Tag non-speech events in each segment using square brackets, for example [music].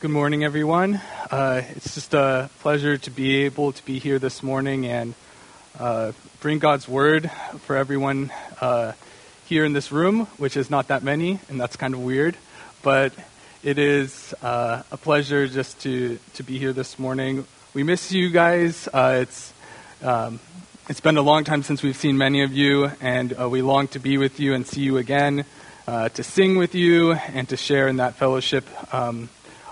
Good morning, everyone. Uh, it's just a pleasure to be able to be here this morning and uh, bring God's word for everyone uh, here in this room, which is not that many, and that's kind of weird. But it is uh, a pleasure just to, to be here this morning. We miss you guys. Uh, it's um, it's been a long time since we've seen many of you, and uh, we long to be with you and see you again. To sing with you and to share in that fellowship. Um,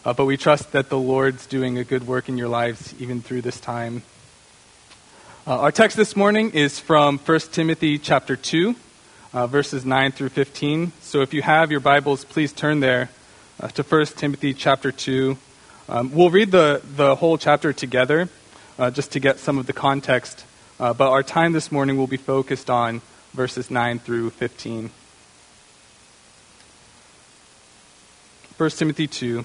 uh, but we trust that the Lord's doing a good work in your lives even through this time. Uh, our text this morning is from 1 Timothy chapter 2, uh, verses 9 through 15. So if you have your Bibles, please turn there uh, to 1 Timothy chapter 2. Um, we'll read the, the whole chapter together uh, just to get some of the context. Uh, but our time this morning will be focused on verses 9 through 15. 1 Timothy 2.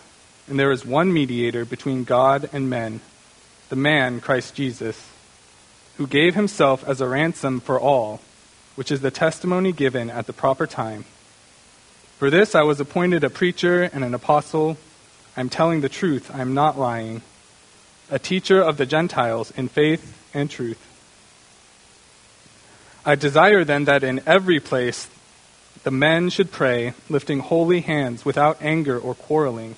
and there is one mediator between God and men, the man Christ Jesus, who gave himself as a ransom for all, which is the testimony given at the proper time. For this I was appointed a preacher and an apostle. I am telling the truth, I am not lying. A teacher of the Gentiles in faith and truth. I desire then that in every place the men should pray, lifting holy hands without anger or quarreling.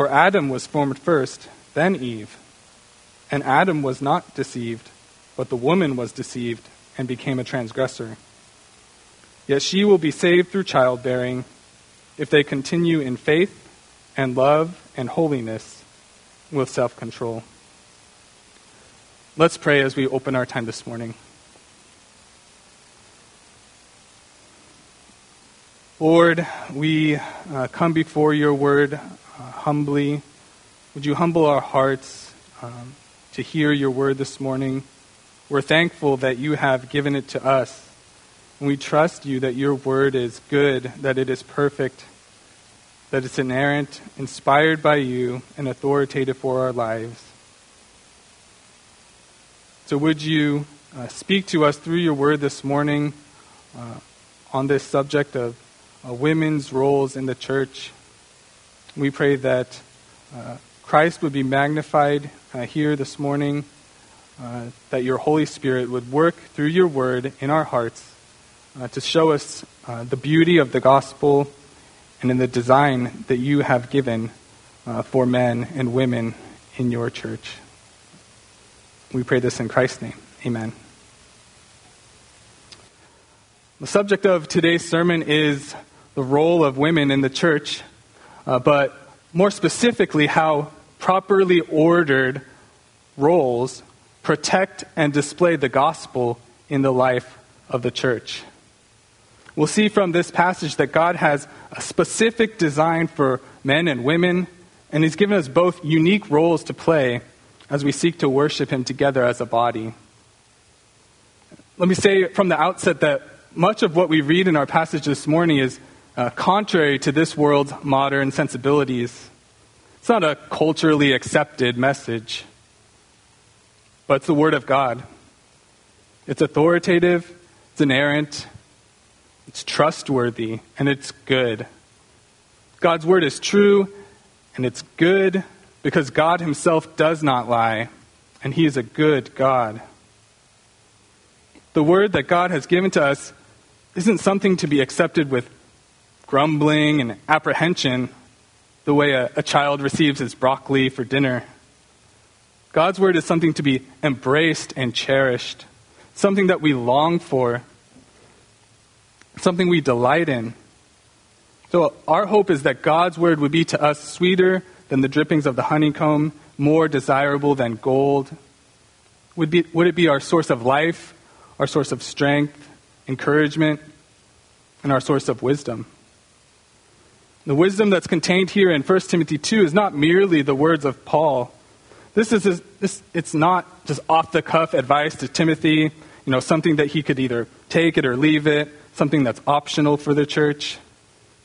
For Adam was formed first, then Eve. And Adam was not deceived, but the woman was deceived and became a transgressor. Yet she will be saved through childbearing if they continue in faith and love and holiness with self control. Let's pray as we open our time this morning. Lord, we uh, come before your word uh, humbly. Would you humble our hearts um, to hear your word this morning? We're thankful that you have given it to us. And we trust you that your word is good, that it is perfect, that it's inerrant, inspired by you, and authoritative for our lives. So, would you uh, speak to us through your word this morning uh, on this subject of uh, women's roles in the church? We pray that uh, Christ would be magnified uh, here this morning, uh, that your Holy Spirit would work through your word in our hearts uh, to show us uh, the beauty of the gospel and in the design that you have given for men and women in your church. We pray this in Christ's name. Amen. The subject of today's sermon is the role of women in the church uh, but more specifically, how properly ordered roles protect and display the gospel in the life of the church. We'll see from this passage that God has a specific design for men and women, and He's given us both unique roles to play as we seek to worship Him together as a body. Let me say from the outset that much of what we read in our passage this morning is uh, contrary to this world's modern sensibilities. It's not a culturally accepted message, but it's the Word of God. It's authoritative, it's inerrant, it's trustworthy, and it's good. God's Word is true, and it's good because God Himself does not lie, and He is a good God. The Word that God has given to us isn't something to be accepted with grumbling and apprehension, the way a, a child receives his broccoli for dinner. God's word is something to be embraced and cherished, something that we long for, something we delight in. So, our hope is that God's word would be to us sweeter than the drippings of the honeycomb, more desirable than gold. Would, be, would it be our source of life, our source of strength, encouragement, and our source of wisdom? The wisdom that's contained here in 1 Timothy 2 is not merely the words of Paul. This is this, it's not just off the cuff advice to Timothy, you know, something that he could either take it or leave it, something that's optional for the church.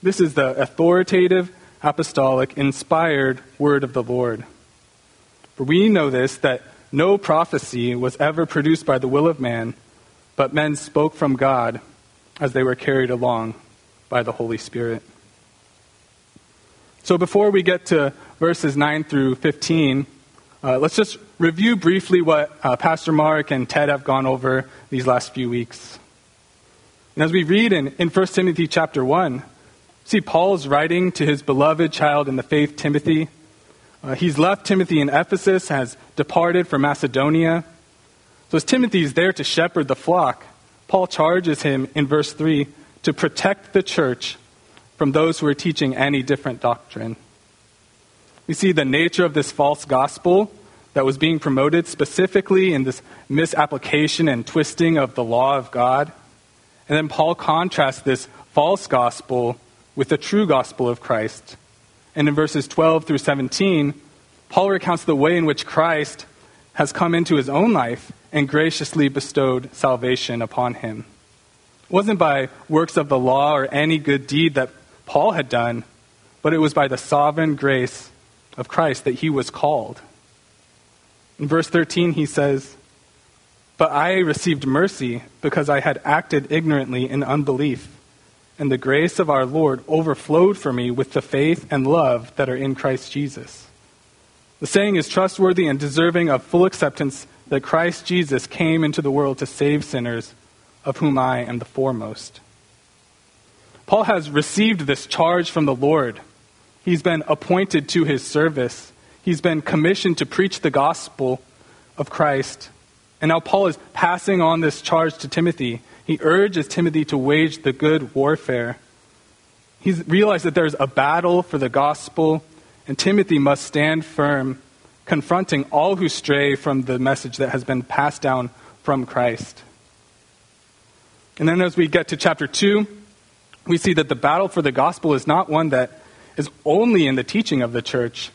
This is the authoritative, apostolic, inspired word of the Lord. For we know this that no prophecy was ever produced by the will of man, but men spoke from God as they were carried along by the Holy Spirit. So before we get to verses 9 through 15, uh, let's just review briefly what uh, Pastor Mark and Ted have gone over these last few weeks. And as we read in, in 1 Timothy chapter 1, See, Paul's writing to his beloved child in the faith, Timothy. Uh, he's left Timothy in Ephesus, has departed for Macedonia. So, as Timothy is there to shepherd the flock, Paul charges him in verse 3 to protect the church from those who are teaching any different doctrine. We see the nature of this false gospel that was being promoted specifically in this misapplication and twisting of the law of God. And then Paul contrasts this false gospel with the true gospel of Christ. And in verses 12 through 17, Paul recounts the way in which Christ has come into his own life and graciously bestowed salvation upon him. It wasn't by works of the law or any good deed that Paul had done, but it was by the sovereign grace of Christ that he was called. In verse 13, he says, But I received mercy because I had acted ignorantly in unbelief and the grace of our Lord overflowed for me with the faith and love that are in Christ Jesus. The saying is trustworthy and deserving of full acceptance that Christ Jesus came into the world to save sinners, of whom I am the foremost. Paul has received this charge from the Lord. He's been appointed to his service. He's been commissioned to preach the gospel of Christ. And now Paul is passing on this charge to Timothy he urges Timothy to wage the good warfare. He's realized that there's a battle for the gospel, and Timothy must stand firm, confronting all who stray from the message that has been passed down from Christ. And then as we get to chapter 2, we see that the battle for the gospel is not one that is only in the teaching of the church,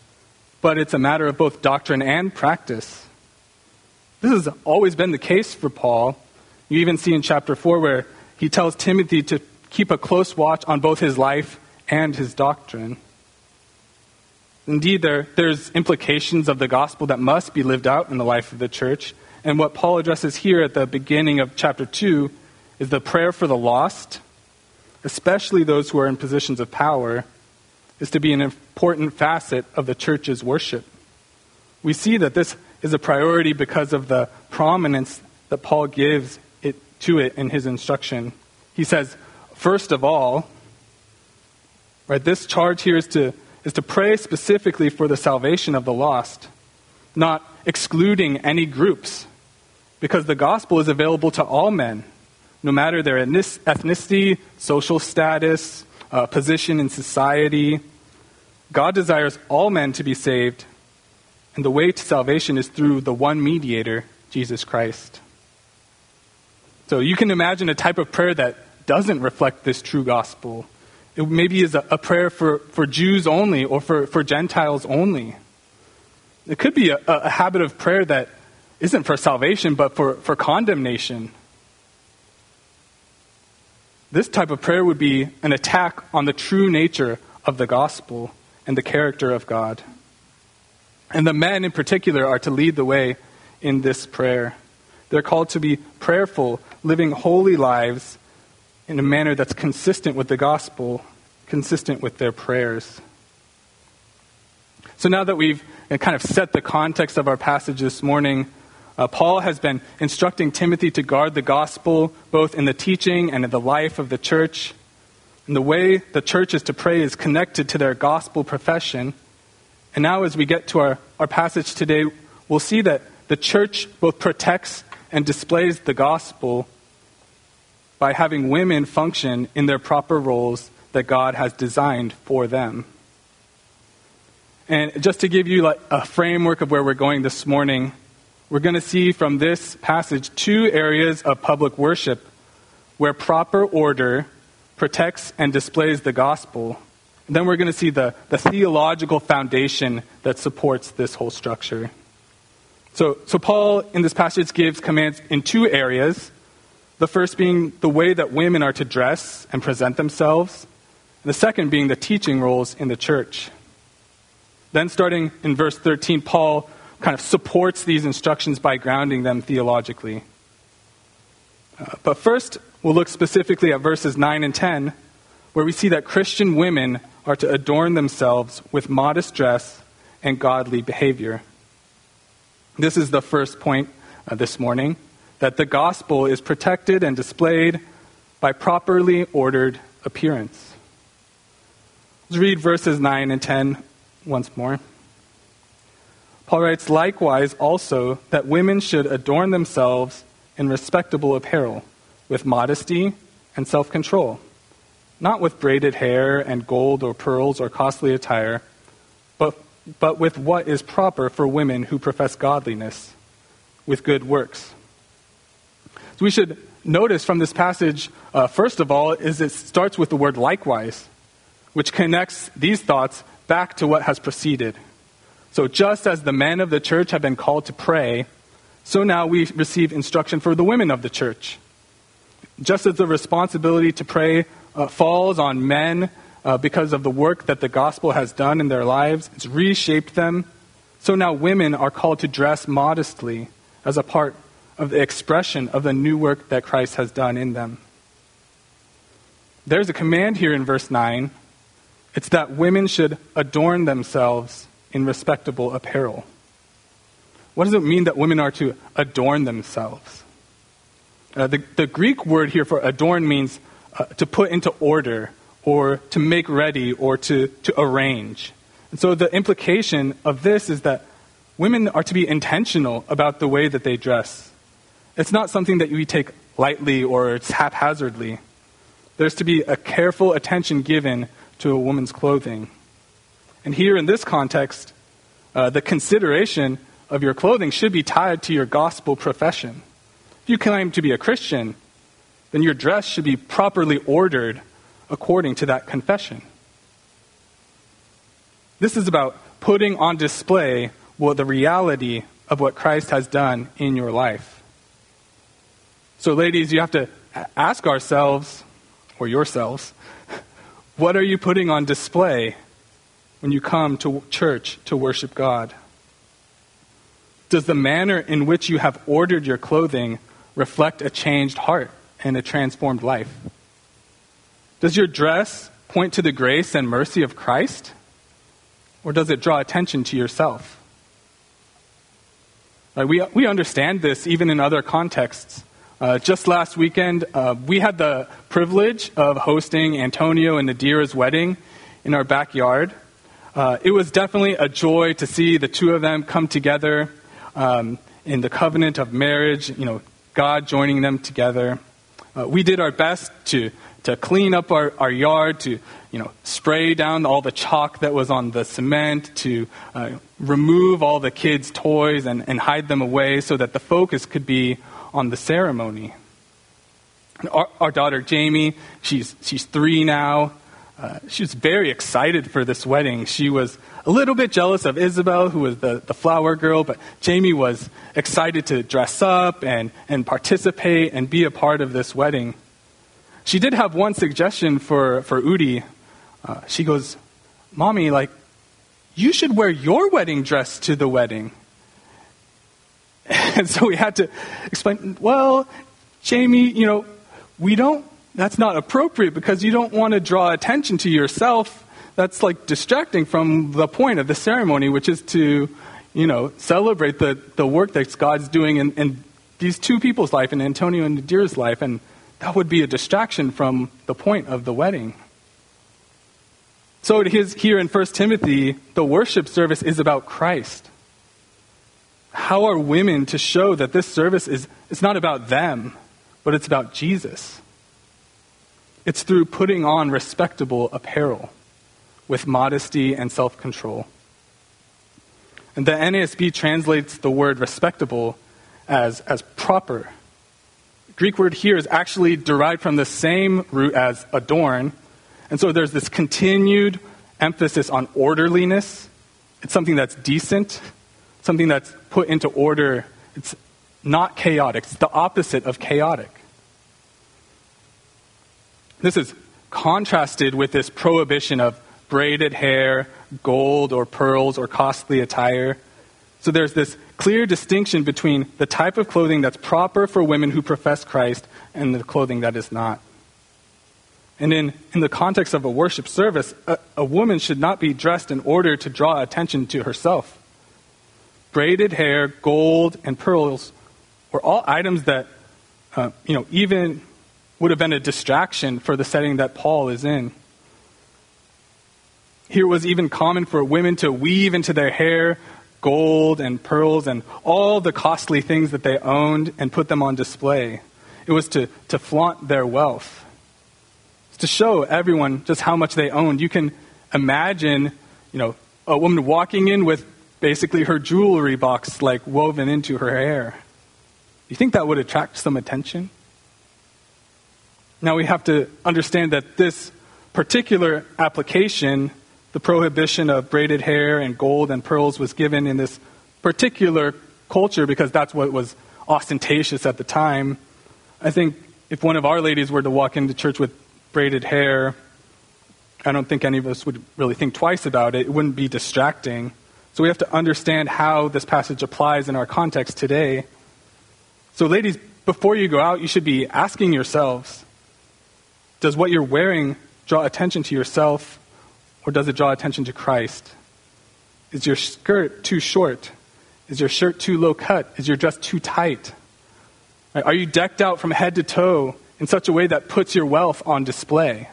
but it's a matter of both doctrine and practice. This has always been the case for Paul. You even see in chapter 4 where he tells Timothy to keep a close watch on both his life and his doctrine. Indeed, there, there's implications of the gospel that must be lived out in the life of the church. And what Paul addresses here at the beginning of chapter 2 is the prayer for the lost, especially those who are in positions of power, is to be an important facet of the church's worship. We see that this is a priority because of the prominence that Paul gives it, to it in his instruction. He says, first of all, right, this charge here is to, is to pray specifically for the salvation of the lost, not excluding any groups, because the gospel is available to all men, no matter their ethnicity, social status, uh, position in society. God desires all men to be saved, and the way to salvation is through the one mediator, Jesus Christ. So you can imagine a type of prayer that doesn't reflect this true gospel. It maybe is a, a prayer for, for Jews only or for, for Gentiles only. It could be a, a habit of prayer that isn't for salvation, but for, for condemnation. This type of prayer would be an attack on the true nature of the gospel and the character of God. And the men in particular are to lead the way in this prayer. They're called to be prayerful, living holy lives in a manner that's consistent with the gospel, consistent with their prayers. So now that we've kind of set the context of our passage this morning, uh, Paul has been instructing Timothy to guard the gospel both in the teaching and in the life of the church. And the way the church is to pray is connected to their gospel profession. And now, as we get to our, our passage today, we'll see that the church both protects and displays the gospel by having women function in their proper roles that God has designed for them. And just to give you like a framework of where we're going this morning, we're going to see from this passage two areas of public worship where proper order protects and displays the gospel. And then we're going to see the, the theological foundation that supports this whole structure. So, so Paul in this passage gives commands in two areas. The first being the way that women are to dress and present themselves, the second being the teaching roles in the church. Then, starting in verse 13, Paul kind of supports these instructions by grounding them theologically. Uh, but first, we'll look specifically at verses 9 and 10, where we see that Christian women are to adorn themselves with modest dress and godly behavior. This is the first point uh, this morning that the gospel is protected and displayed by properly ordered appearance. Let's read verses 9 and 10 once more. Paul writes, likewise also that women should adorn themselves in respectable apparel, with modesty and self control, not with braided hair and gold or pearls or costly attire, but, but with what is proper for women who profess godliness, with good works. So we should notice from this passage, uh, first of all, is it starts with the word likewise, which connects these thoughts back to what has preceded. So, just as the men of the church have been called to pray, so now we receive instruction for the women of the church. Just as the responsibility to pray uh, falls on men uh, because of the work that the gospel has done in their lives, it's reshaped them, so now women are called to dress modestly as a part of the expression of the new work that Christ has done in them. There's a command here in verse 9. It's that women should adorn themselves in respectable apparel. What does it mean that women are to adorn themselves? Uh, the, the, Greek word here for adorn means uh, to put into order or to make ready or to, to arrange. And so the implication of this is that women are to be intentional about the way that they dress. It's not something that we take lightly or it's haphazardly. There's to be a careful attention given to a woman's clothing. And here in this context, uh, the consideration of your clothing should be tied to your gospel profession. If you claim to be a Christian, then your dress should be properly ordered according to that confession. This is about putting on display what the reality of what Christ has done in your life. So, ladies, you have to ask ourselves, or yourselves, [laughs] what are you putting on display when you come to church to worship God? Does the manner in which you have ordered your clothing reflect a changed heart and a transformed life? Does your dress point to the grace and mercy of Christ? Or does it draw attention to yourself? Uh, we, we understand this even in other contexts. Uh, just last weekend, uh, we had the privilege of hosting Antonio and Nadira's wedding in our backyard. Uh, it was definitely a joy to see the two of them come together um, in the covenant of marriage, you know, God joining them together. Uh, we did our best to, to clean up our, our yard, to you know, spray down all the chalk that was on the cement, to uh, remove all the kids' toys and, and hide them away so that the focus could be on the ceremony. Our, our daughter Jamie, she's, she's three now. Uh, she was very excited for this wedding. She was a little bit jealous of Isabel, who was the, the flower girl, but Jamie was excited to dress up and, and participate and be a part of this wedding. She did have one suggestion for, for Udi. Uh, she goes, Mommy, like, you should wear your wedding dress to the wedding. [laughs] And so we had to explain, well, Jamie, you know, we don't that's not appropriate because you don't want to draw attention to yourself. That's like distracting from the point of the ceremony, which is to, you know, celebrate the, the work that God's doing in, in these two people's life, in Antonio and Nadira's life, and that would be a distraction from the point of the wedding. So it is here in 1 Timothy, the worship service is about Christ. How are women to show that this service is it's not about them, but it's about Jesus? It's through putting on respectable apparel with modesty and self control. And the NASB translates the word respectable as, as proper. Greek word here is actually derived from the same root as adorn. And so there's this continued emphasis on orderliness. It's something that's decent, something that's put into order. It's not chaotic, it's the opposite of chaotic. This is contrasted with this prohibition of braided hair, gold or pearls or costly attire. So there's this clear distinction between the type of clothing that's proper for women who profess Christ and the clothing that is not. And in, in the context of a worship service, a, a woman should not be dressed in order to draw attention to herself. Braided hair, gold, and pearls were all items that, uh, you know, even would have been a distraction for the setting that Paul is in. Here it was even common for women to weave into their hair gold and pearls and all the costly things that they owned and put them on display. It was to, to flaunt their wealth, it's to show everyone just how much they owned. You can imagine, you know, a woman walking in with basically her jewelry box like woven into her hair. You think that would attract some attention? Now we have to understand that this particular application the prohibition of braided hair and gold and pearls was given in this particular culture because that's what was ostentatious at the time. I think if one of our ladies were to walk into church with braided hair, I don't think any of us would really think twice about it. It wouldn't be distracting. So we have to understand how this passage applies in our context today. So, ladies, before you go out, you should be asking yourselves Does what you're wearing draw attention to yourself or does it draw attention to Christ? Is your skirt too short? Is your shirt too low cut? Is your dress too tight? Are you decked out from head to toe in such a way that puts your wealth on display?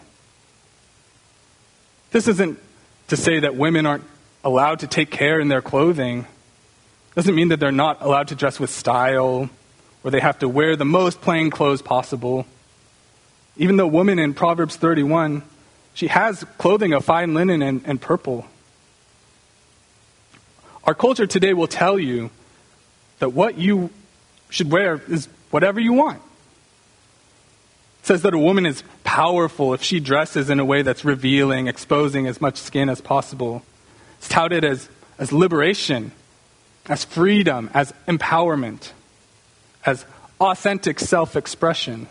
This isn't to say that women aren't allowed to take care in their clothing. It doesn't mean that they're not allowed to dress with style or they have to wear the most plain clothes possible. Even the woman in Proverbs 31 she has clothing of fine linen and, and purple. Our culture today will tell you that what you should wear is whatever you want. It says that a woman is powerful if she dresses in a way that's revealing, exposing as much skin as possible. It's touted as, as liberation, as freedom, as empowerment, as authentic self expression.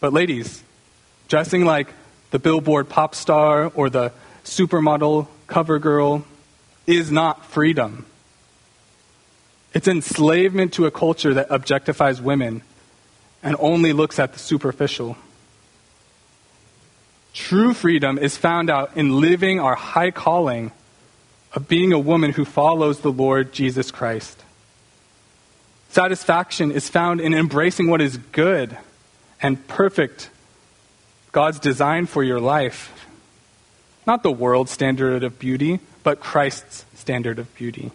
But, ladies, dressing like the billboard pop star or the supermodel cover girl is not freedom. It's enslavement to a culture that objectifies women and only looks at the superficial. True freedom is found out in living our high calling of being a woman who follows the Lord Jesus Christ. Satisfaction is found in embracing what is good and perfect God's design for your life. Not the world's standard of beauty, but Christ's standard of beauty.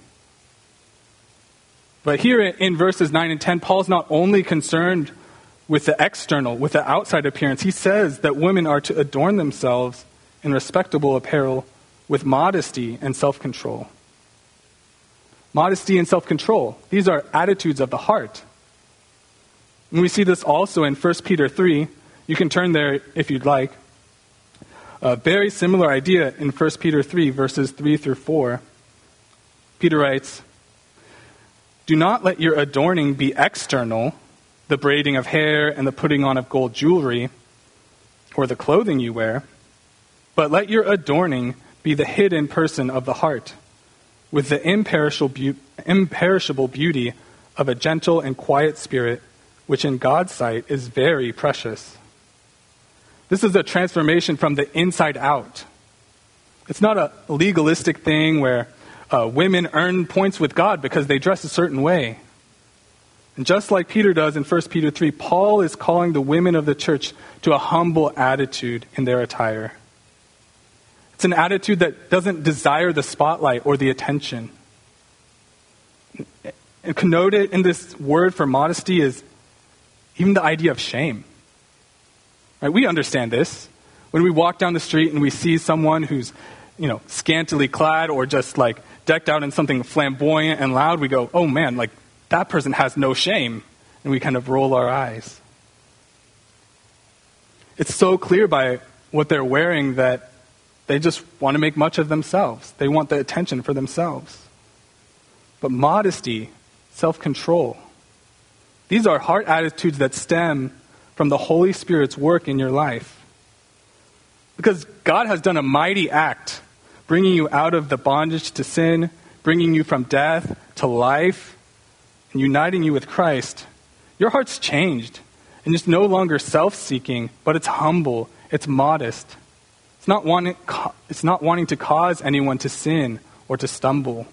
But here in verses 9 and 10, Paul's not only concerned with the external, with the outside appearance. He says that women are to adorn themselves in respectable apparel with modesty and self control. Modesty and self control, these are attitudes of the heart. And we see this also in 1 Peter 3, you can turn there if you'd like. A very similar idea in 1 Peter 3, verses 3 through 4. Peter writes, Do not let your adorning be external, the braiding of hair and the putting on of gold jewelry, or the clothing you wear, but let your adorning be the hidden person of the heart, with the imperishable, imperishable beauty of a gentle and quiet spirit, which in God's sight is very precious. This is a transformation from the inside out. It's not a legalistic thing where uh, women earn points with God because they dress a certain way. And just like Peter does in 1 Peter 3, Paul is calling the women of the church to a humble attitude in their attire. It's an attitude that doesn't desire the spotlight or the attention. And connoted in this word for modesty is even the idea of shame. Right? We understand this. When we walk down the street and we see someone who's, you know, scantily clad or just like decked out in something flamboyant and loud, we go, oh man, like that person has no shame. And we kind of roll our eyes. It's so clear by what they're wearing that they just want to make much of themselves. They want the attention for themselves. But modesty, self control, these are heart attitudes that stem from the Holy Spirit's work in your life. Because God has done a mighty act, bringing you out of the bondage to sin, bringing you from death to life, and uniting you with Christ. Your heart's changed, and it's no longer self seeking, but it's humble, it's modest. It's not, wanting, it's not wanting to cause anyone to sin or to stumble.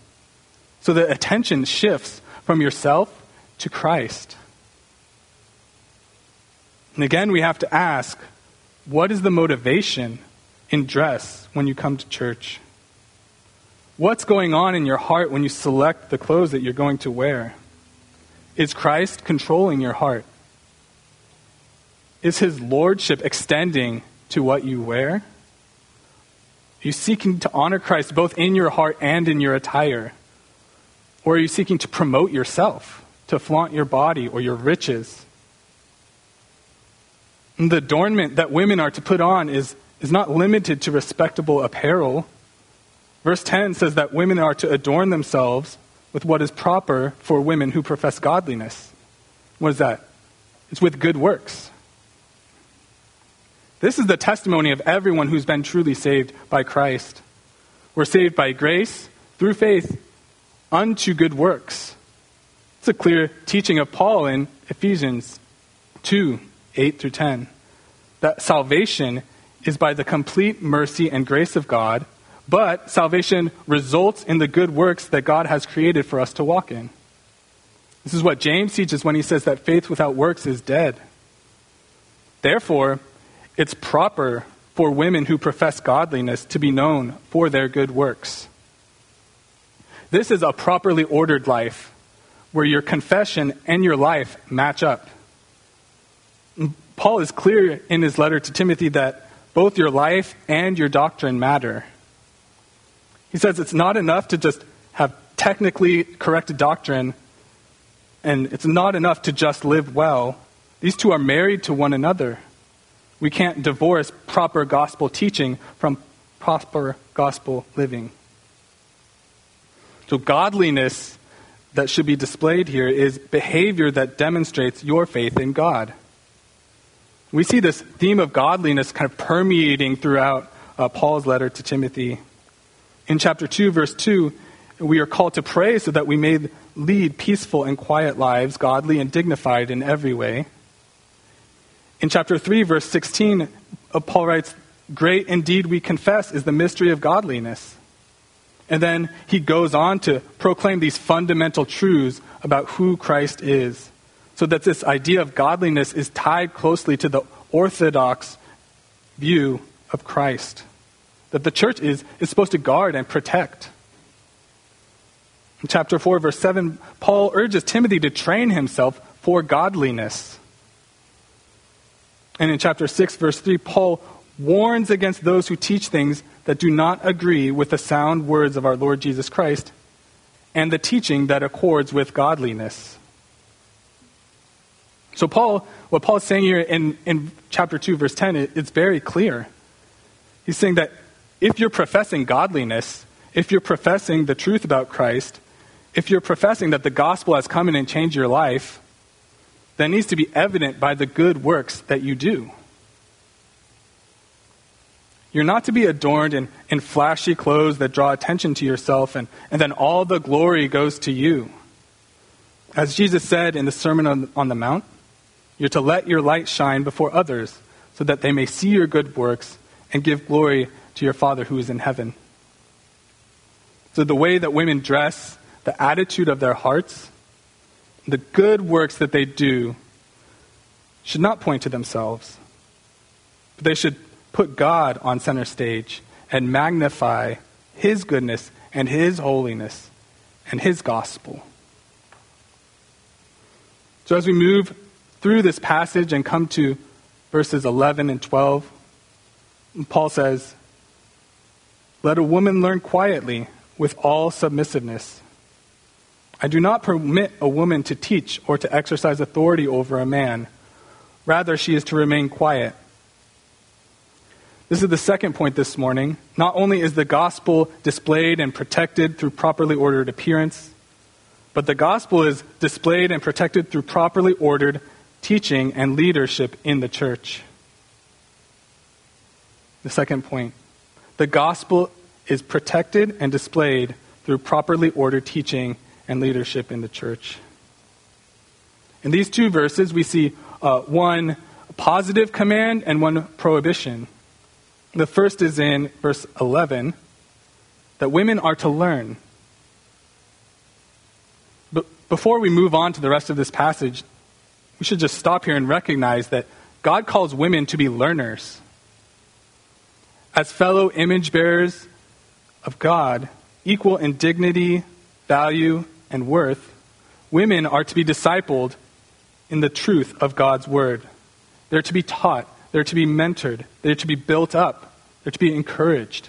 So the attention shifts from yourself to Christ. And again, we have to ask what is the motivation in dress when you come to church? What's going on in your heart when you select the clothes that you're going to wear? Is Christ controlling your heart? Is his lordship extending to what you wear? Are you seeking to honor Christ both in your heart and in your attire? Or are you seeking to promote yourself, to flaunt your body or your riches? The adornment that women are to put on is, is not limited to respectable apparel. Verse 10 says that women are to adorn themselves with what is proper for women who profess godliness. What is that? It's with good works. This is the testimony of everyone who's been truly saved by Christ. We're saved by grace through faith unto good works. It's a clear teaching of Paul in Ephesians 2 8 through 10. That salvation is by the complete mercy and grace of God, but salvation results in the good works that God has created for us to walk in. This is what James teaches when he says that faith without works is dead. Therefore, it's proper for women who profess godliness to be known for their good works. This is a properly ordered life where your confession and your life match up. Paul is clear in his letter to Timothy that both your life and your doctrine matter. He says it's not enough to just have technically correct doctrine, and it's not enough to just live well. These two are married to one another. We can't divorce proper gospel teaching from proper gospel living. So, godliness that should be displayed here is behavior that demonstrates your faith in God. We see this theme of godliness kind of permeating throughout uh, Paul's letter to Timothy. In chapter 2, verse 2, we are called to pray so that we may lead peaceful and quiet lives, godly and dignified in every way. In chapter 3, verse 16, uh, Paul writes, Great indeed we confess is the mystery of godliness. And then he goes on to proclaim these fundamental truths about who Christ is. So that this idea of godliness is tied closely to the orthodox view of Christ. That the church is, is supposed to guard and protect. In chapter 4, verse 7, Paul urges Timothy to train himself for godliness. And in chapter 6, verse 3, Paul warns against those who teach things that do not agree with the sound words of our Lord Jesus Christ and the teaching that accords with godliness. So, Paul, what Paul is saying here in, in chapter 2, verse 10, it, it's very clear. He's saying that if you're professing godliness, if you're professing the truth about Christ, if you're professing that the gospel has come in and changed your life, that needs to be evident by the good works that you do. You're not to be adorned in, in flashy clothes that draw attention to yourself, and, and then all the glory goes to you. As Jesus said in the Sermon on, on the Mount, you're to let your light shine before others so that they may see your good works and give glory to your Father who is in heaven. So, the way that women dress, the attitude of their hearts, the good works that they do should not point to themselves, but they should put God on center stage and magnify His goodness and His holiness and His gospel. So, as we move through this passage and come to verses 11 and 12, Paul says, Let a woman learn quietly with all submissiveness. I do not permit a woman to teach or to exercise authority over a man. Rather, she is to remain quiet. This is the second point this morning. Not only is the gospel displayed and protected through properly ordered appearance, but the gospel is displayed and protected through properly ordered teaching and leadership in the church. The second point the gospel is protected and displayed through properly ordered teaching and leadership in the church. In these two verses, we see uh, one positive command and one prohibition. The first is in verse 11 that women are to learn. But before we move on to the rest of this passage, we should just stop here and recognize that God calls women to be learners. As fellow image bearers of God, equal in dignity, value, and worth, women are to be discipled in the truth of God's word. They're to be taught they're to be mentored, they're to be built up, they're to be encouraged.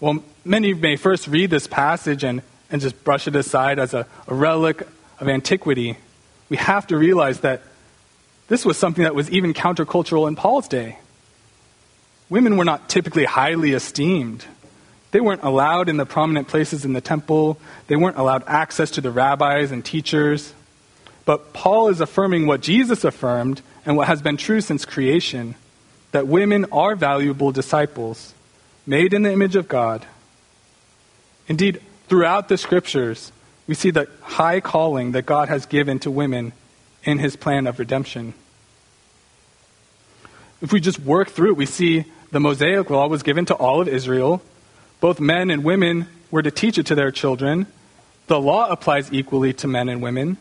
Well, many may first read this passage and, and just brush it aside as a, a relic of antiquity. We have to realize that this was something that was even countercultural in Paul's day. Women were not typically highly esteemed. They weren't allowed in the prominent places in the temple. They weren't allowed access to the rabbis and teachers. But Paul is affirming what Jesus affirmed and what has been true since creation that women are valuable disciples, made in the image of God. Indeed, throughout the scriptures, we see the high calling that God has given to women in his plan of redemption. If we just work through it, we see the Mosaic law was given to all of Israel. Both men and women were to teach it to their children. The law applies equally to men and women.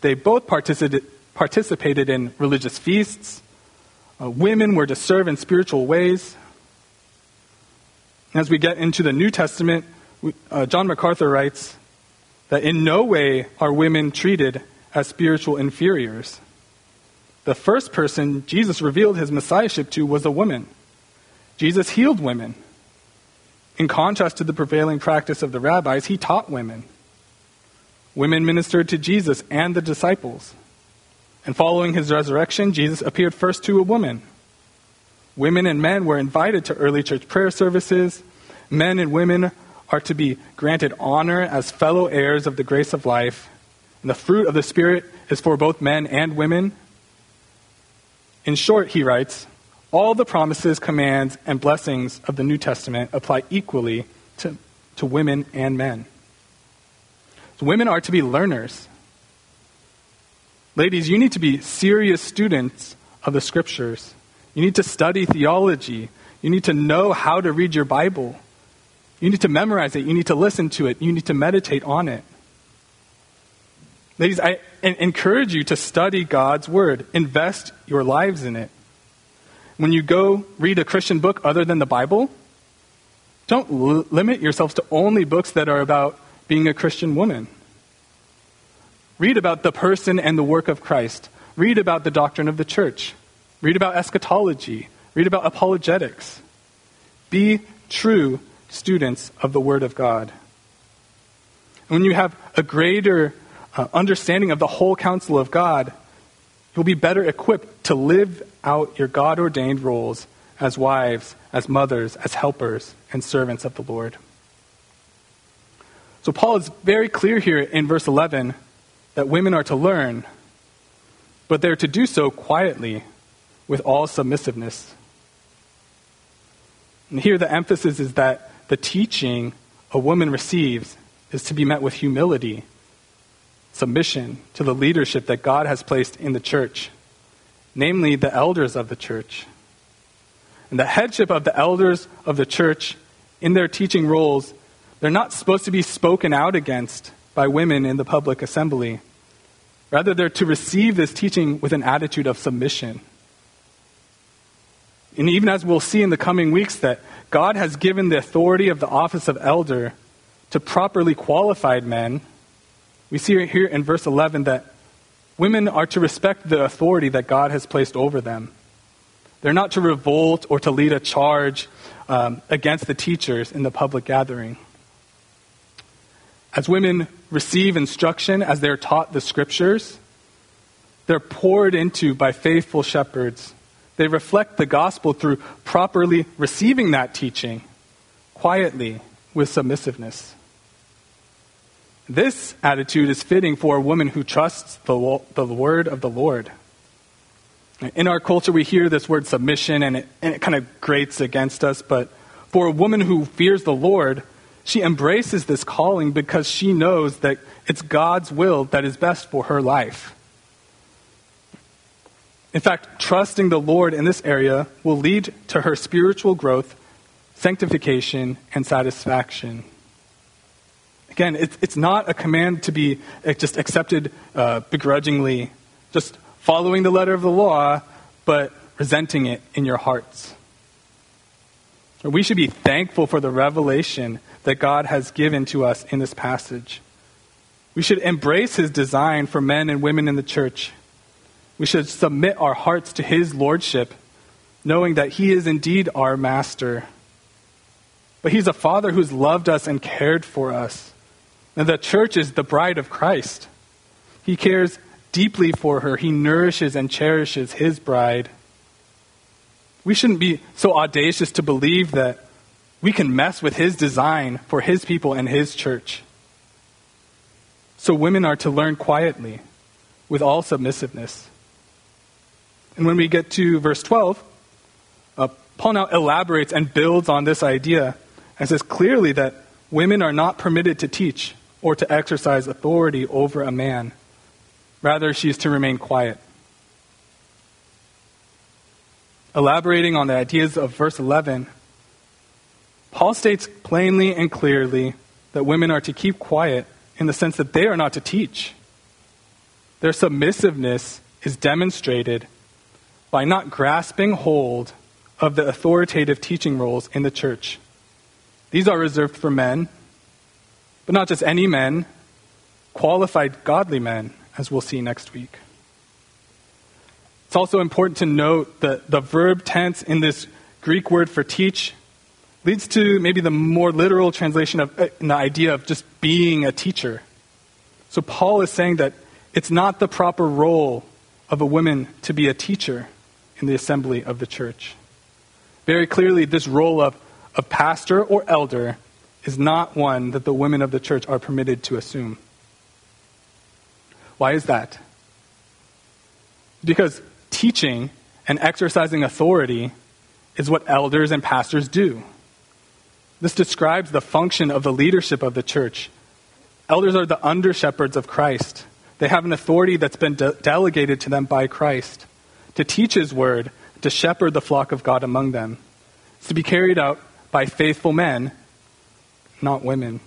They both participated participated in religious feasts. Uh, women were to serve in spiritual ways. As we get into the New Testament, we, uh, John MacArthur writes that in no way are women treated as spiritual inferiors. The first person Jesus revealed his messiahship to was a woman. Jesus healed women. In contrast to the prevailing practice of the rabbis, he taught women. Women ministered to Jesus and the disciples. And following his resurrection, Jesus appeared first to a woman. Women and men were invited to early church prayer services. Men and women are to be granted honor as fellow heirs of the grace of life. And the fruit of the Spirit is for both men and women. In short, he writes, all the promises, commands, and blessings of the New Testament apply equally to, to women and men. So women are to be learners. Ladies, you need to be serious students of the scriptures. You need to study theology. You need to know how to read your Bible. You need to memorize it. You need to listen to it. You need to meditate on it. Ladies, I encourage you to study God's Word. Invest your lives in it. When you go read a Christian book other than the Bible, don't l- limit yourselves to only books that are about being a Christian woman. Read about the person and the work of Christ. Read about the doctrine of the church. Read about eschatology. Read about apologetics. Be true students of the Word of God. And when you have a greater uh, understanding of the whole counsel of God, you'll be better equipped to live out your God ordained roles as wives, as mothers, as helpers, and servants of the Lord. So, Paul is very clear here in verse 11 that women are to learn, but they're to do so quietly with all submissiveness. And here the emphasis is that the teaching a woman receives is to be met with humility, submission to the leadership that God has placed in the church, namely the elders of the church. And the headship of the elders of the church in their teaching roles, they're not supposed to be spoken out against by women in the public assembly. Rather, they're to receive this teaching with an attitude of submission. And even as we'll see in the coming weeks, that God has given the authority of the office of elder to properly qualified men, we see here in verse 11 that women are to respect the authority that God has placed over them. They're not to revolt or to lead a charge um, against the teachers in the public gathering. As women receive instruction, as they're taught the scriptures, they're poured into by faithful shepherds. They reflect the gospel through properly receiving that teaching quietly with submissiveness. This attitude is fitting for a woman who trusts the, the word of the Lord. In our culture, we hear this word submission and it, and it kind of grates against us, but for a woman who fears the Lord, she embraces this calling because she knows that it's God's will that is best for her life. In fact, trusting the Lord in this area will lead to her spiritual growth, sanctification, and satisfaction. Again, it's, it's not a command to be uh, just accepted uh, begrudgingly, just following the letter of the law, but resenting it in your hearts. We should be thankful for the revelation that God has given to us in this passage. We should embrace his design for men and women in the church. We should submit our hearts to his lordship, knowing that he is indeed our master. But he's a father who's loved us and cared for us. And the church is the bride of Christ. He cares deeply for her, he nourishes and cherishes his bride. We shouldn't be so audacious to believe that we can mess with his design for his people and his church. So women are to learn quietly, with all submissiveness. And when we get to verse 12, uh, Paul now elaborates and builds on this idea and says clearly that women are not permitted to teach or to exercise authority over a man. Rather, she is to remain quiet. elaborating on the ideas of verse 11, Paul states plainly and clearly that women are to keep quiet in the sense that they are not to teach. Their submissiveness is demonstrated by not grasping hold of the authoritative teaching roles in the church. These are reserved for men, but not just any men, qualified godly men, as we'll see next week. It's also important to note that the verb tense in this Greek word for teach leads to maybe the more literal translation of uh, the idea of just being a teacher. So Paul is saying that it's not the proper role of a woman to be a teacher in the assembly of the church. Very clearly, this role of, of pastor or elder is not one that the women of the church are permitted to assume. Why is that? Because teaching and exercising authority is what elders and pastors do. This describes the function of the leadership of the church. Elders are the under shepherds of Christ. They have an authority that's been de- delegated to them by Christ to teach his word, to shepherd the flock of God among them. It's to be carried out by faithful men, not women.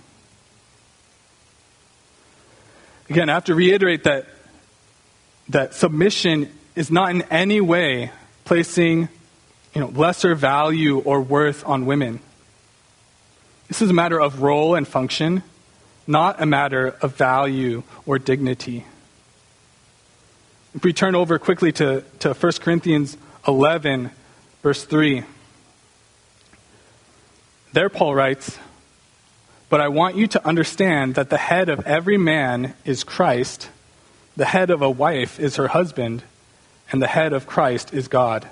Again, I have to reiterate that, that submission is not in any way placing you know, lesser value or worth on women. This is a matter of role and function, not a matter of value or dignity. If we turn over quickly to, to 1 Corinthians 11, verse 3, there Paul writes, But I want you to understand that the head of every man is Christ, the head of a wife is her husband and the head of Christ is God.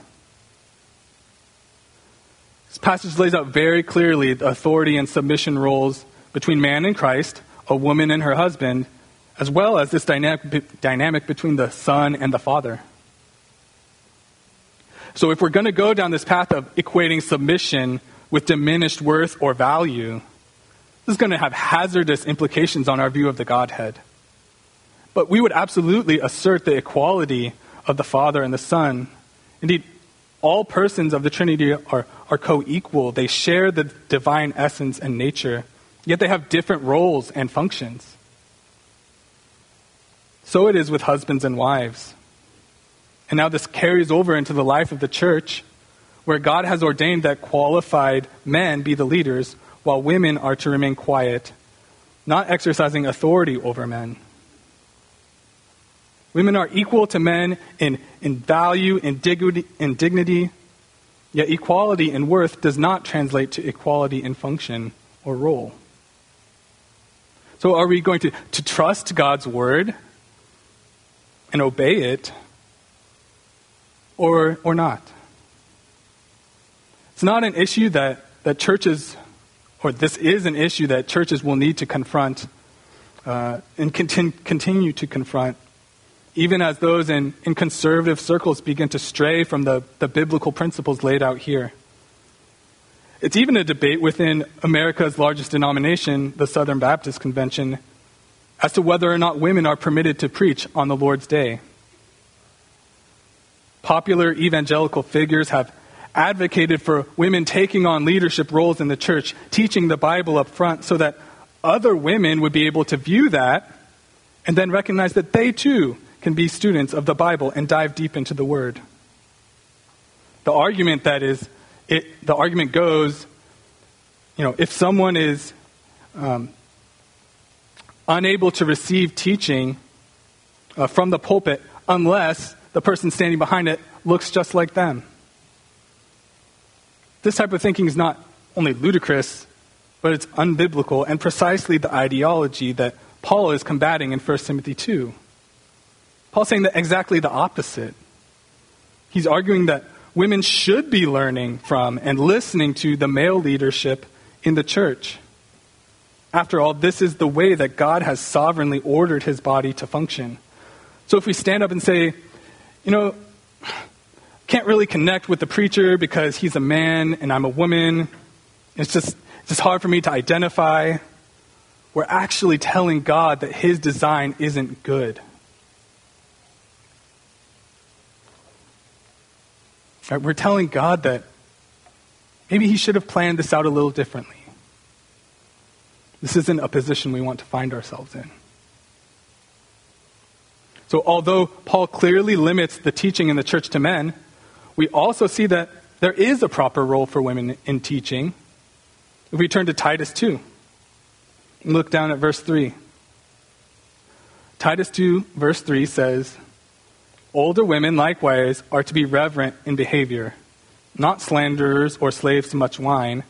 This passage lays out very clearly the authority and submission roles between man and Christ, a woman and her husband, as well as this dynamic, dynamic between the Son and the Father. So, if we're going to go down this path of equating submission with diminished worth or value, this is going to have hazardous implications on our view of the Godhead. But we would absolutely assert the equality of the Father and the Son. Indeed, all persons of the Trinity are, are co equal. They share the divine essence and nature, yet they have different roles and functions. So it is with husbands and wives. And now this carries over into the life of the church, where God has ordained that qualified men be the leaders, while women are to remain quiet, not exercising authority over men. Women are equal to men in, in value, in dignity, in dignity, yet equality in worth does not translate to equality in function or role. So, are we going to, to trust God's word and obey it, or, or not? It's not an issue that, that churches, or this is an issue that churches will need to confront uh, and continue, continue to confront, even as those in, in conservative circles begin to stray from the, the biblical principles laid out here. It's even a debate within America's largest denomination, the Southern Baptist Convention, as to whether or not women are permitted to preach on the Lord's Day. Popular evangelical figures have advocated for women taking on leadership roles in the church, teaching the Bible up front so that other women would be able to view that and then recognize that they too can be students of the Bible and dive deep into the Word. The argument that is, it, the argument goes, you know, if someone is um, unable to receive teaching uh, from the pulpit unless the person standing behind it looks just like them. This type of thinking is not only ludicrous, but it's unbiblical and precisely the ideology that Paul is combating in 1 Timothy 2. Paul's saying that exactly the opposite. He's arguing that women should be learning from and listening to the male leadership in the church. After all, this is the way that God has sovereignly ordered his body to function. So if we stand up and say, you know, can't really connect with the preacher because he's a man and I'm a woman. It's just, it's just hard for me to identify. We're actually telling God that his design isn't good. Right? We're telling God that maybe he should have planned this out a little differently. This isn't a position we want to find ourselves in. So, although Paul clearly limits the teaching in the church to men, we also see that there is a proper role for women in teaching. If we turn to Titus 2 and look down at verse 3. Titus 2, verse 3 says, Older women likewise are to be reverent in behavior, not slanderers or slaves to much wine.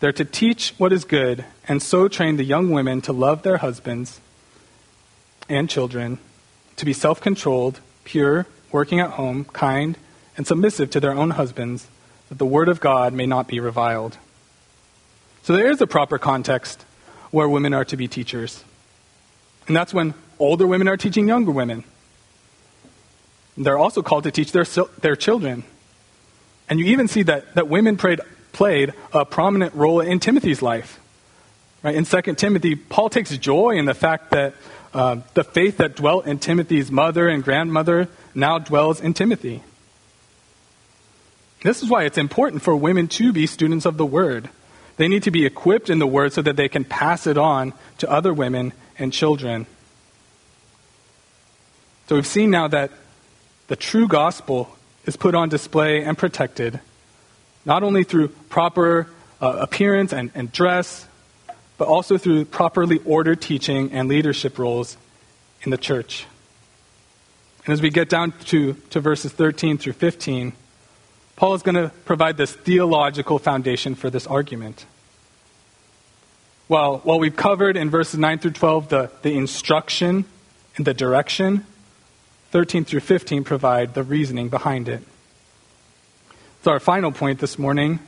They're to teach what is good, and so train the young women to love their husbands and children, to be self controlled, pure, working at home, kind, and submissive to their own husbands, that the word of God may not be reviled. So there is a proper context where women are to be teachers. And that's when older women are teaching younger women. They're also called to teach their, their children. And you even see that, that women played, played a prominent role in Timothy's life. Right? In 2 Timothy, Paul takes joy in the fact that uh, the faith that dwelt in Timothy's mother and grandmother now dwells in Timothy. This is why it's important for women to be students of the Word. They need to be equipped in the Word so that they can pass it on to other women and children. So we've seen now that the true gospel is put on display and protected, not only through proper uh, appearance and, and dress, but also through properly ordered teaching and leadership roles in the church. And as we get down to, to verses 13 through 15, Paul is going to provide this theological foundation for this argument. Well, while we've covered in verses 9 through 12 the, the instruction and the direction, 13 through 15 provide the reasoning behind it. So, our final point this morning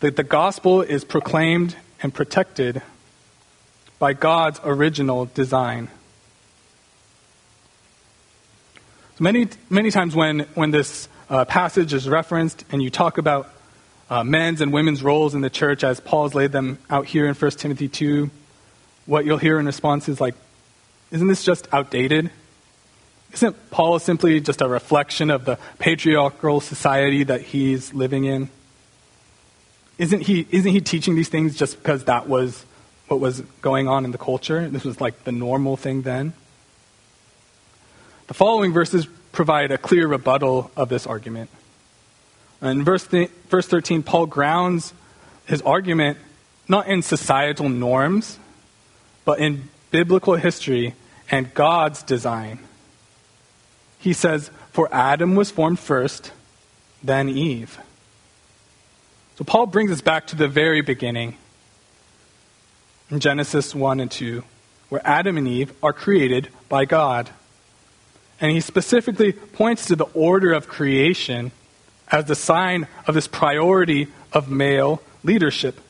that the gospel is proclaimed and protected by God's original design. Many, many times when, when this uh, passage is referenced and you talk about uh, men's and women's roles in the church as Paul's laid them out here in 1 Timothy 2, what you'll hear in response is like, isn't this just outdated? Isn't Paul simply just a reflection of the patriarchal society that he's living in? Isn't he, isn't he teaching these things just because that was what was going on in the culture? This was like the normal thing then? The following verses provide a clear rebuttal of this argument. In verse, th- verse 13, Paul grounds his argument not in societal norms, but in biblical history and God's design. He says, For Adam was formed first, then Eve. So Paul brings us back to the very beginning in Genesis 1 and 2, where Adam and Eve are created by God. And he specifically points to the order of creation as the sign of this priority of male leadership,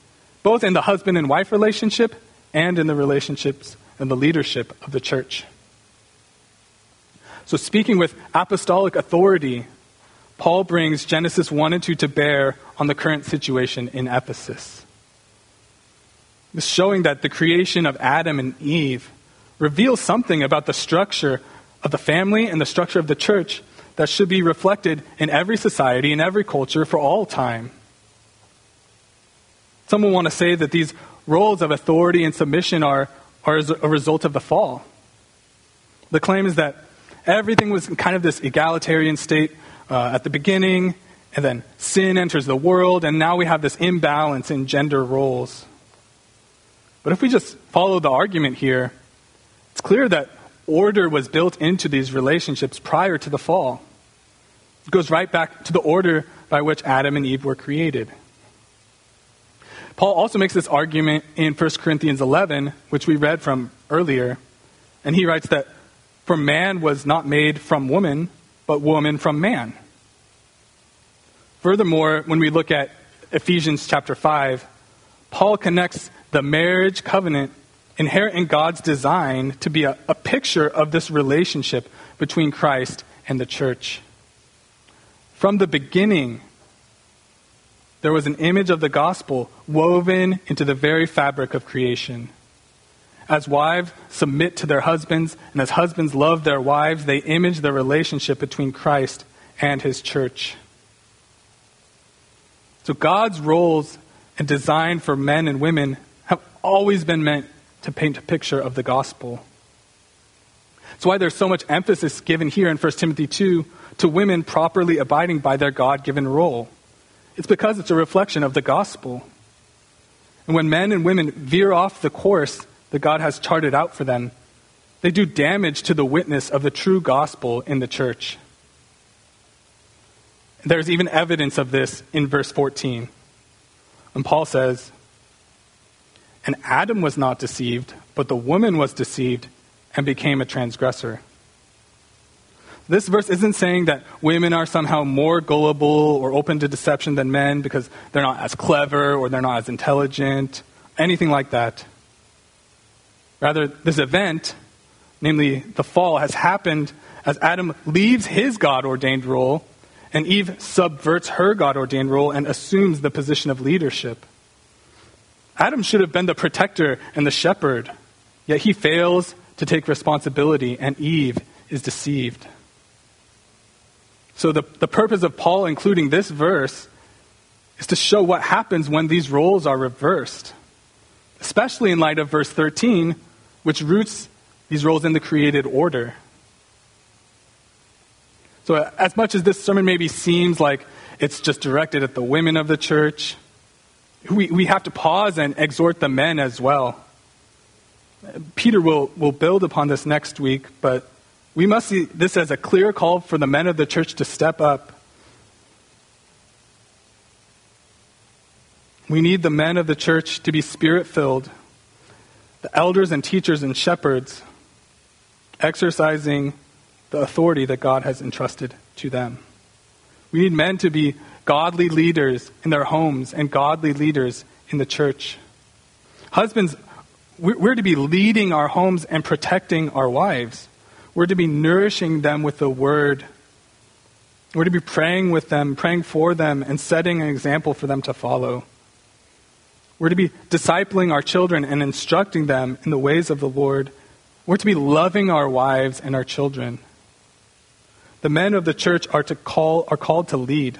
both in the husband and wife relationship and in the relationships and the leadership of the church. So, speaking with apostolic authority, Paul brings Genesis 1 and 2 to bear on the current situation in Ephesus. This showing that the creation of Adam and Eve reveals something about the structure of the family and the structure of the church that should be reflected in every society, in every culture, for all time. Some will want to say that these roles of authority and submission are, are a result of the fall. The claim is that everything was kind of this egalitarian state uh, at the beginning, and then sin enters the world, and now we have this imbalance in gender roles. But if we just follow the argument here, it's clear that order was built into these relationships prior to the fall. It goes right back to the order by which Adam and Eve were created. Paul also makes this argument in 1 Corinthians 11, which we read from earlier. And he writes that for man was not made from woman, but woman from man. Furthermore, when we look at Ephesians chapter 5, Paul connects the marriage covenant inherent in God's design to be a, a picture of this relationship between Christ and the church. From the beginning, there was an image of the gospel woven into the very fabric of creation. As wives submit to their husbands, and as husbands love their wives, they image the relationship between Christ and his church. So God's roles and design for men and women have always been meant to paint a picture of the gospel. That's why there's so much emphasis given here in 1 Timothy 2 to women properly abiding by their God given role. It's because it's a reflection of the gospel. And when men and women veer off the course that God has charted out for them, they do damage to the witness of the true gospel in the church. There's even evidence of this in verse 14. And Paul says, and Adam was not deceived, but the woman was deceived and became a transgressor. This verse isn't saying that women are somehow more gullible or open to deception than men because they're not as clever or they're not as intelligent, anything like that. Rather, this event, namely the fall, has happened as Adam leaves his God ordained role and Eve subverts her God ordained role and assumes the position of leadership. Adam should have been the protector and the shepherd, yet he fails to take responsibility, and Eve is deceived. So, the, the purpose of Paul including this verse is to show what happens when these roles are reversed, especially in light of verse 13, which roots these roles in the created order. So, as much as this sermon maybe seems like it's just directed at the women of the church, we, we have to pause and exhort the men as well. Peter will, will build upon this next week, but we must see this as a clear call for the men of the church to step up. We need the men of the church to be spirit filled, the elders and teachers and shepherds exercising the authority that God has entrusted to them. We need men to be godly leaders in their homes and godly leaders in the church. Husbands, we're to be leading our homes and protecting our wives. We're to be nourishing them with the word. We're to be praying with them, praying for them, and setting an example for them to follow. We're to be discipling our children and instructing them in the ways of the Lord. We're to be loving our wives and our children. The men of the church are, to call, are called to lead.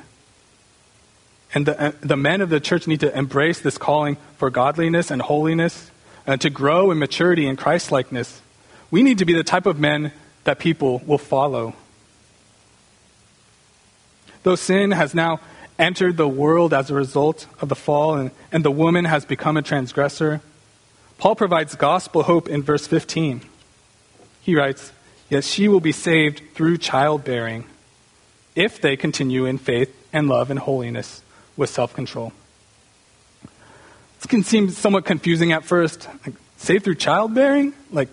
And the, uh, the men of the church need to embrace this calling for godliness and holiness and to grow in maturity and Christlikeness. We need to be the type of men that people will follow. Though sin has now entered the world as a result of the fall, and, and the woman has become a transgressor, Paul provides gospel hope in verse 15. He writes, Yet she will be saved through childbearing if they continue in faith and love and holiness with self control. This can seem somewhat confusing at first. Like, saved through childbearing? Like,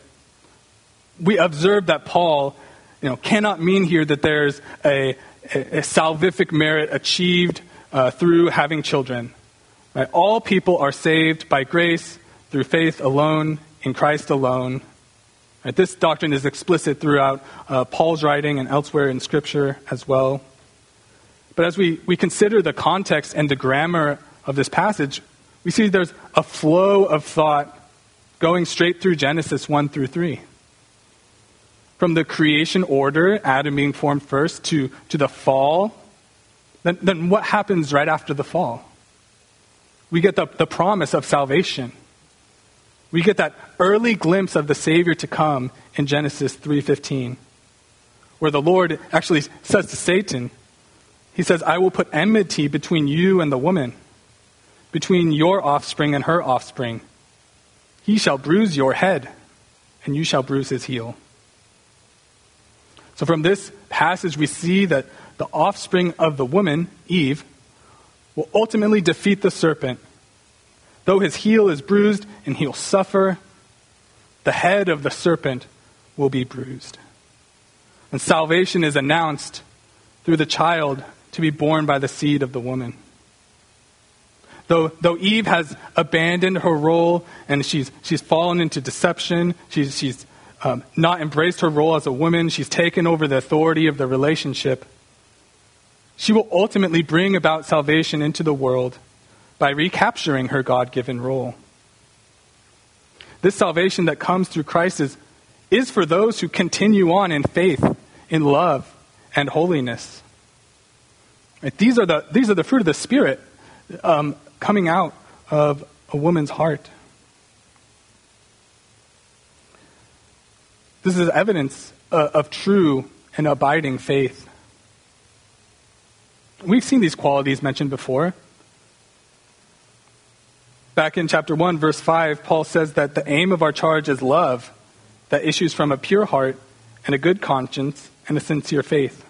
we observe that Paul you know, cannot mean here that there's a, a, salvific merit achieved uh, through having children. Right? All people are saved by grace through faith alone, in Christ alone. Right? This doctrine is explicit throughout uh, Paul's writing and elsewhere in Scripture as well. But as we, we consider the context and the grammar of this passage, we see there's a flow of thought going straight through Genesis 1 through 3. From the creation order, Adam being formed first, to, to the fall, then, then what happens right after the fall? We get the, the promise of salvation. We get that early glimpse of the Savior to come in Genesis 3:15, where the Lord actually says to Satan, he says, "I will put enmity between you and the woman, between your offspring and her offspring. He shall bruise your head, and you shall bruise his heel." So from this passage, we see that the offspring of the woman, Eve, will ultimately defeat the serpent. Though his heel is bruised and he'll suffer, the head of the serpent will be bruised. And salvation is announced through the child to be born by the seed of the woman. Though, though Eve has abandoned her role and she's, she's fallen into deception, she's, she's um, not embraced her role as a woman, she's taken over the authority of the relationship. She will ultimately bring about salvation into the world by recapturing her God given role. This salvation that comes through Christ is, is for those who continue on in faith, in love, and holiness. Right? These, are the, these are the fruit of the Spirit um, coming out of a woman's heart. This is evidence uh, of true and abiding faith. We've seen these qualities mentioned before. Back in chapter 1, verse 5, Paul says that the aim of our charge is love that issues from a pure heart and a good conscience and a sincere faith.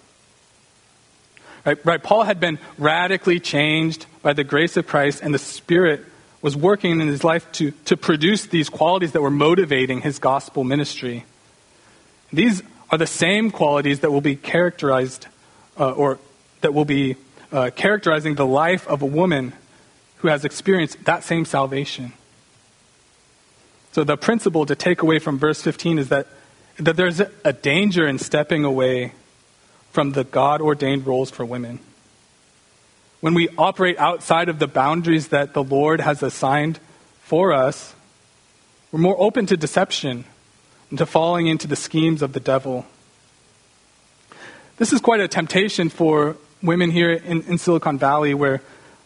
Right, right, Paul had been radically changed by the grace of Christ, and the Spirit was working in his life to, to produce these qualities that were motivating his gospel ministry. These are the same qualities that will be characterized, uh, or that will be uh, characterizing the life of a woman who has experienced that same salvation. So, the principle to take away from verse 15 is that, that there's a danger in stepping away from the God ordained roles for women. When we operate outside of the boundaries that the Lord has assigned for us, we're more open to deception into falling into the schemes of the devil. This is quite a temptation for women here in, in Silicon Valley where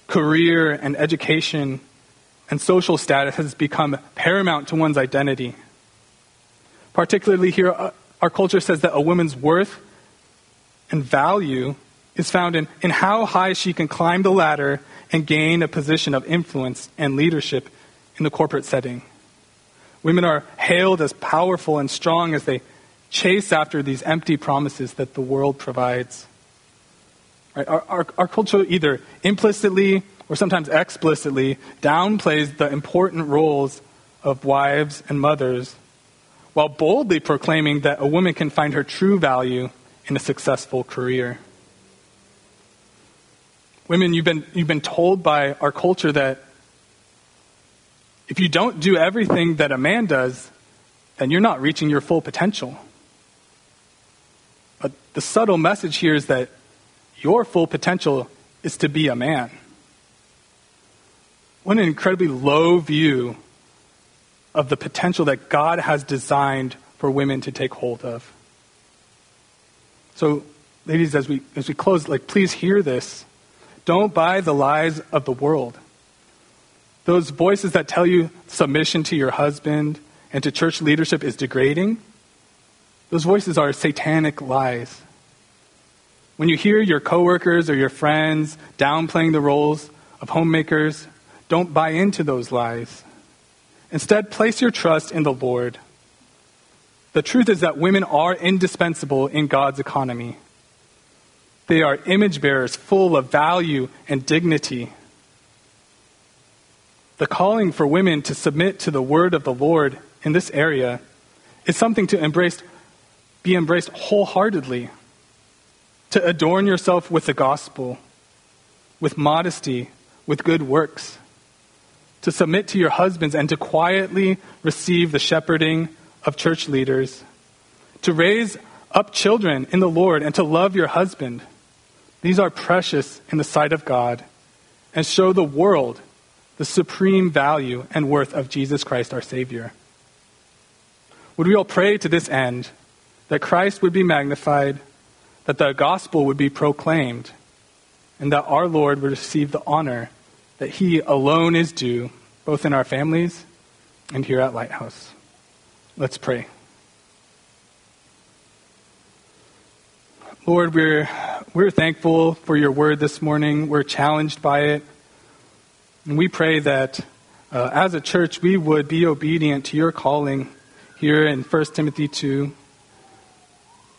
career and education and social status has become paramount to one's identity. Particularly here, uh, our culture says that a woman's worth and value is found in, in how high she can climb the ladder and gain a position of influence and leadership in the corporate setting. Women are hailed as powerful and strong as they chase after these empty promises that the world provides. Right? Our, our, our culture either implicitly or sometimes explicitly downplays the important roles of wives and mothers while boldly proclaiming that a woman can find her true value in a successful career. Women, you've been, you've been told by our culture that if you don't do everything that a man does, then you're not reaching your full potential. But the subtle message here is that your full potential is to be a man. What an incredibly low view of the potential that God has designed for women to take hold of. So, ladies, as we, as we close, like, please hear this. Don't buy the lies of the world. Those voices that tell you submission to your husband and to church leadership is degrading, those voices are satanic lies. When you hear your coworkers or your friends downplaying the roles of homemakers, don't buy into those lies. Instead, place your trust in the Lord. The truth is that women are indispensable in God's economy. They are image bearers full of value and dignity. The calling for women to submit to the word of the Lord in this area is something to embrace, be embraced wholeheartedly. To adorn yourself with the gospel, with modesty, with good works to submit to your husbands and to quietly receive the shepherding of church leaders, to raise up children in the Lord and to love your husband. These are precious in the sight of God and show the world the supreme value and worth of Jesus Christ our Savior. Would we all pray to this end that Christ would be magnified, that the gospel would be proclaimed, and that our Lord would receive the honor that He alone is due, both in our families and here at Lighthouse. Let's pray. Lord, we're, we're thankful for your word this morning. We're challenged by it. And we pray that uh, as a church, we would be obedient to your calling here in 1 Timothy 2,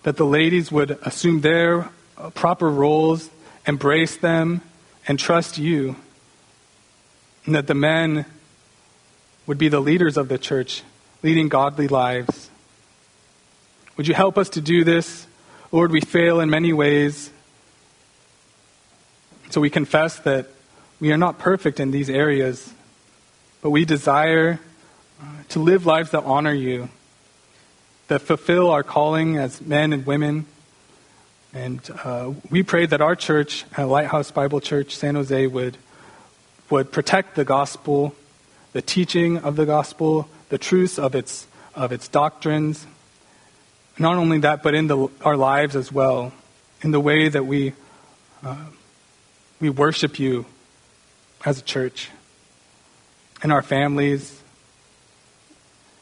that the ladies would assume their uh, proper roles, embrace them, and trust you and that the men would be the leaders of the church, leading godly lives. Would you help us to do this? Lord, we fail in many ways. So we confess that we are not perfect in these areas, but we desire uh, to live lives that honor you, that fulfill our calling as men and women. And uh, we pray that our church, at Lighthouse Bible Church San Jose, would would protect the gospel, the teaching of the gospel, the truths of its, of its doctrines. Not only that, but in the, our lives as well, in the way that we, uh, we worship you as a church, in our families,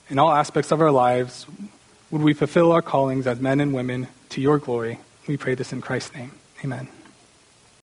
in all aspects of our lives. Would we fulfill our callings as men and women to your glory? We pray this in Christ's name. Amen.